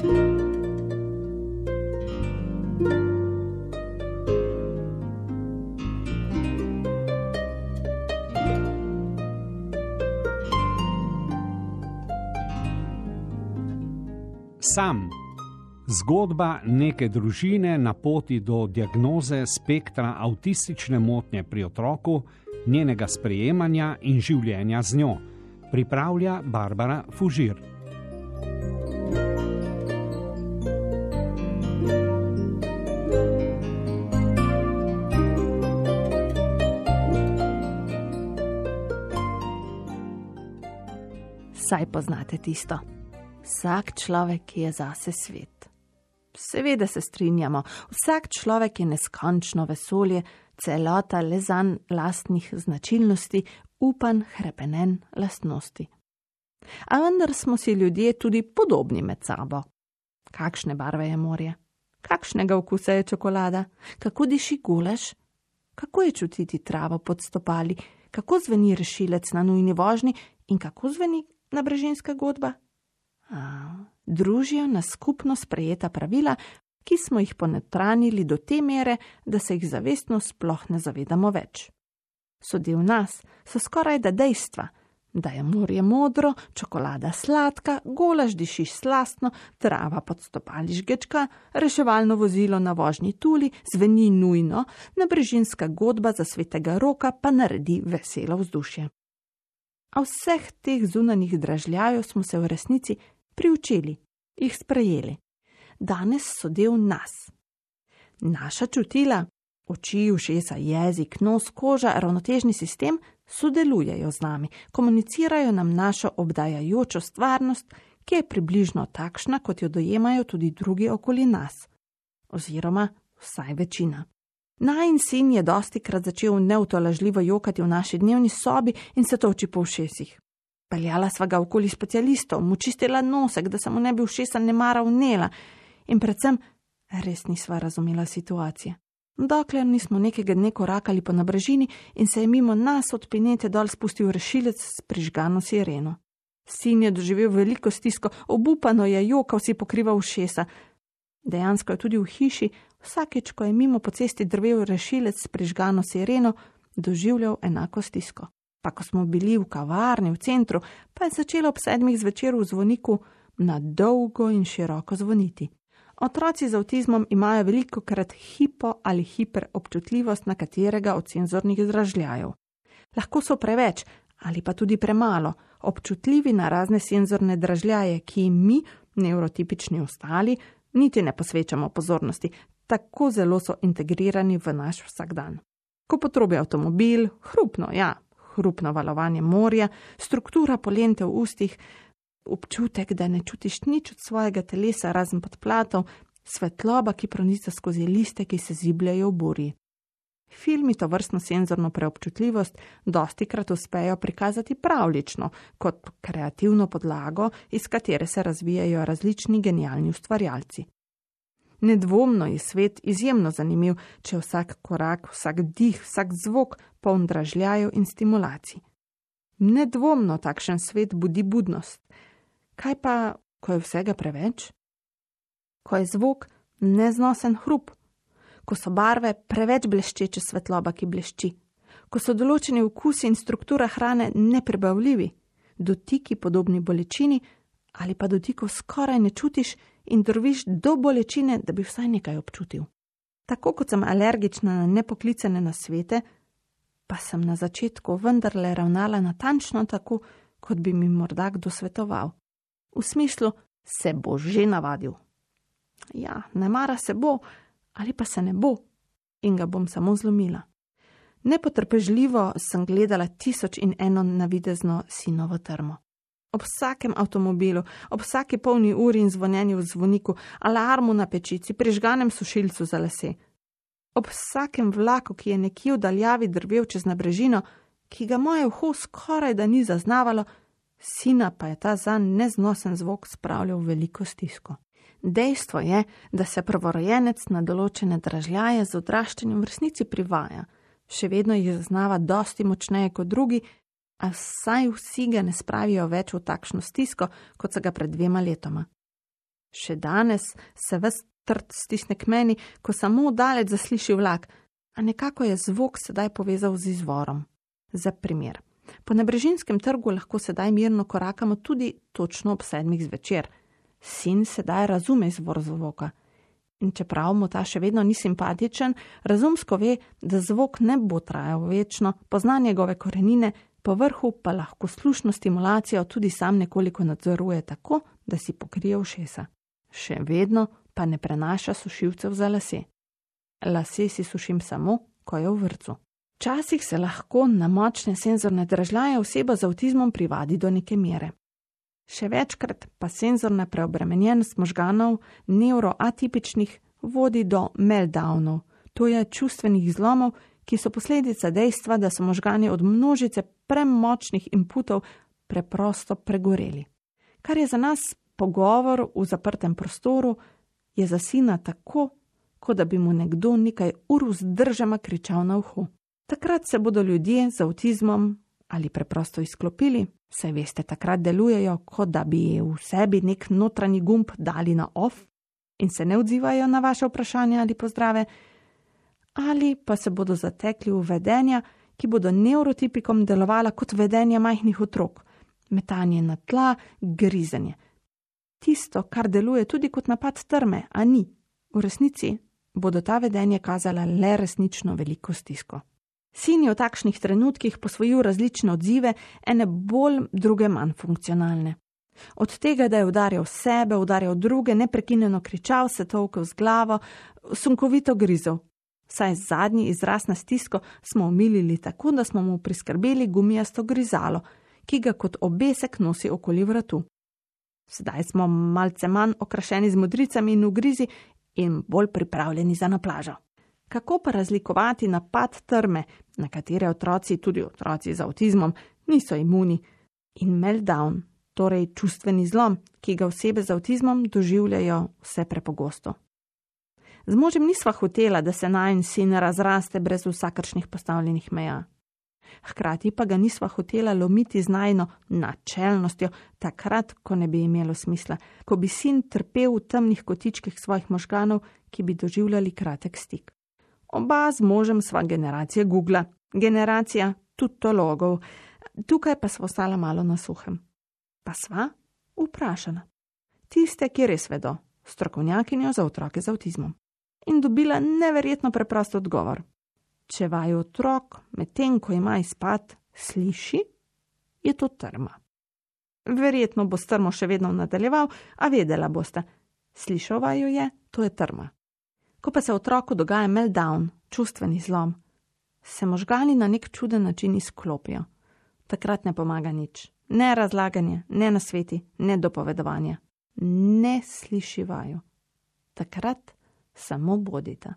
Sam. Zgodba neke družine na poti do diagnoze spektra avtistične motnje pri otroku, njenega sprejemanja in življenja z njo, pripravlja Barbara Fužir. Saj poznate tisto. Vsak človek je zase svet. Seveda se strinjamo, vsak človek je neskončno vesolje, celota lezan lastnih značilnosti, upan hrepenen lastnosti. A vendar smo si ljudje tudi podobni med sabo. Kakšne barve je morje? Kakšnega okusa je čokolada? Kako diši gulaš? Kako je čutiti travo pod stopali? Kako zveni rešilec na nujni vožnji in kako zveni nabrežinska godba? družijo nas skupno sprejeta pravila, ki smo jih ponetranili do te mere, da se jih zavestno sploh ne zavedamo več. So del nas, so skoraj da dejstva, da je morje modro, čokolada sladka, golaž diši slastno, trava pod stopali žgečka, reševalno vozilo na vožnji tuli zveni nujno, nabrežinska godba za svetega roka pa naredi veselo vzdušje. A vseh teh zunanih dražljajev smo se v resnici priučili, jih sprejeli. Danes so del nas. Naša čutila, oči, ušesa, jezik, nos, koža, ravnotežni sistem sodelujejo z nami, komunicirajo nam našo obdajajočo stvarnost, ki je približno takšna, kot jo dojemajo tudi drugi okoli nas, oziroma vsaj večina. Najn sin je dosti krat začel neutolažljivo jokati v naši dnevni sobi in se toči po všesih. Peljala sva ga okoli specialistov, mu čistila nosek, da se mu ne bi všesa ne mara vnela in predvsem res nisva razumela situacije. Dokler nismo nekega dne korakali po nabrežini in se je mimo nas od pinete dol spustil rešilec s prižgano sireno. Sin je doživel veliko stisko, obupano je jokal si pokrival všesa. Dejansko je tudi v hiši, vsakeč, ko je mimo po cesti drvel rešilec s prižgano sireno, doživljal enako stisko. Pa ko smo bili v kavarni v centru, pa je začelo ob sedmih zvečer v zvoniku na dolgo in široko zvoniti. Otroci z avtizmom imajo veliko krat hipo ali hiperopčutljivost na katerega od senzornih izražljajev. Lahko so preveč ali pa tudi premalo občutljivi na razne senzorne dražljaje, ki jim mi, neurotipični ostali, niti ne posvečamo pozornosti, tako zelo so integrirani v naš vsakdan. Ko potrobi avtomobil, hrupno, ja, hrupno valovanje morja, struktura polente v ustih, občutek, da ne čutiš nič od svojega telesa razen podplatov, svetloba, ki pronica skozi liste, ki se zibljajo v burji. Filmi to vrstno senzorno preobčutljivost dosti krat uspejo prikazati pravlično, kot kreativno podlago, iz katere se razvijajo različni genialni ustvarjalci. Nedvomno je svet izjemno zanimiv, če vsak korak, vsak dih, vsak zvok poln dražljajev in stimulacij. Nedvomno takšen svet budi budnost. Kaj pa, ko je vsega preveč? Ko je zvok neznosen hrup, ko so barve preveč bleščeče svetloba, ki blešči, ko so določeni okusi in struktura hrane neprebavljivi, dotiki podobni bolečini ali pa dotikov skoraj ne čutiš in drviš do bolečine, da bi vsaj nekaj občutil. Tako kot sem alergična na nepoklicane nasvete, pa sem na začetku vendarle ravnala natančno tako, kot bi mi morda kdo svetoval. V smislu, se bo že navadil. Ja, ne mara se bo, ali pa se ne bo, in ga bom samo zlomila. Nepotrpežljivo sem gledala tisoč in eno navidezno sinovo trmo ob vsakem avtomobilu, ob vsaki polni uri in zvonjenju v zvoniku, alarmu na pečici, prižganem sušilcu za lase. Ob vsakem vlaku, ki je nekje v daljavi drvel čez nabrežino, ki ga moje uho skoraj da ni zaznavalo, sina pa je ta zanj neznosen zvok spravljal v veliko stisko. Dejstvo je, da se prvorojenec na določene dražljaje z odraščanjem v resnici privaja, še vedno jih zaznava dosti močneje kot drugi, a saj vsi ga ne spravijo več v takšno stisko, kot so ga pred dvema letoma. Še danes se ves trd stisne k meni, ko samo daleč zasliši vlak, a nekako je zvok sedaj povezal z izvorom. Za primer. Po nebrežinskem trgu lahko sedaj mirno korakamo tudi točno ob sedmih zvečer. Sin sedaj razume izvor zvoka. In čeprav mu ta še vedno ni simpatičen, razumsko ve, da zvok ne bo trajal večno, pozna njegove korenine, po vrhu pa lahko slušno stimulacijo tudi sam nekoliko nadzoruje tako, da si pokrije ušesa. Še vedno pa ne prenaša sušilcev za lase. Lase si sušim samo, ko je v vrtu. Včasih se lahko na močne senzorne držljaje oseba z avtizmom privadi do neke mere. Še večkrat pa senzorna preobremenjenost možganov, neuroatipičnih, vodi do meltdownov, to je čustvenih zlomov, ki so posledica dejstva, da so možgani od množice premočnih inputov preprosto pregoreli. Kar je za nas pogovor v zaprtem prostoru, je za sina tako, kot da bi mu nekdo nekaj ur vzdržama kričal na uho. Takrat se bodo ljudje z avtizmom ali preprosto izklopili, saj veste, takrat delujejo, kot da bi v sebi nek notranji gumb dali na off in se ne odzivajo na vaše vprašanje ali pozdrave, ali pa se bodo zatekli v vedenja, ki bodo neurotipikom delovala kot vedenje majhnih otrok, metanje na tla, grizenje. Tisto, kar deluje tudi kot napad trme, a ni. V resnici bodo ta vedenja kazala le resnično veliko stisko. Sin je v takšnih trenutkih posvojil različne odzive, ene bolj, druge manj funkcionalne. Od tega, da je udarjal sebe, udarjal druge, neprekinjeno kričal, se tolkel z glavo, sunkovito grizel. Saj zadnji izraz na stisko smo omilili tako, da smo mu priskrbeli gumijasto grizalo, ki ga kot obesek nosi okoli vratu. Sedaj smo malce manj okrašeni z modricami in ugrizi in bolj pripravljeni za naplažo. Kako pa razlikovati napad trme, na katere otroci, tudi otroci z avtizmom, niso imuni, in meltdown, torej čustveni zlom, ki ga osebe z avtizmom doživljajo vse prepogosto. Z možem nisva hotela, da se najn sin razraste brez vsakršnih postavljenih meja. Hkrati pa ga nisva hotela lomiti z najno načelnostjo, takrat, ko ne bi imelo smisla, ko bi sin trpel v temnih kotičkih svojih možganov, ki bi doživljali kratek stik. Oba z možem sva generacija Google, generacija tutologov, tukaj pa sva ostala malo na suhem. Pa sva vprašana. Tiste, ki res vedo, strokovnjakinjo za otroke z avtizmom. In dobila neverjetno preprost odgovor. Če vaju otrok, medtem ko ima izpad, sliši, je to trma. Verjetno bo strmo še vedno nadaljeval, a vedela boste, slišal vaju je, to je trma. Ko pa se otroku dogaja meltdown, čustveni zlom, se možgani na nek čuden način izklopijo. Takrat ne pomaga nič. Ne razlaganje, ne nasveti, ne dopovedovanje. Ne slišivaju. Takrat samo bodite.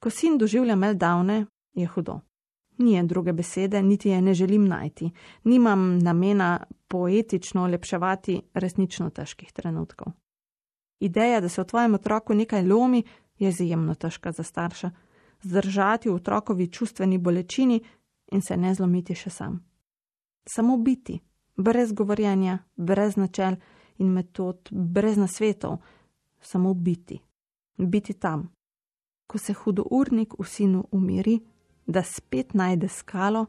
Ko sin doživlja meltdowne, je hudo. Nije druge besede, niti je ne želim najti. Nimam namena poetično olepševati resnično težkih trenutkov. Ideja, da se v tvojem otroku nekaj lomi, je izjemno težka za starša. Zdržati v otrokovi čustveni bolečini in se ne zlomiti še sam. Samo biti, brez govorjenja, brez načel in metod, brez nasvetov, samo biti biti tam. Ko se hudournik v sinu umiri, da spet najde skalo,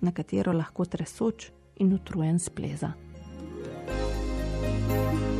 na katero lahko tresoč in utrujen spleza. thank you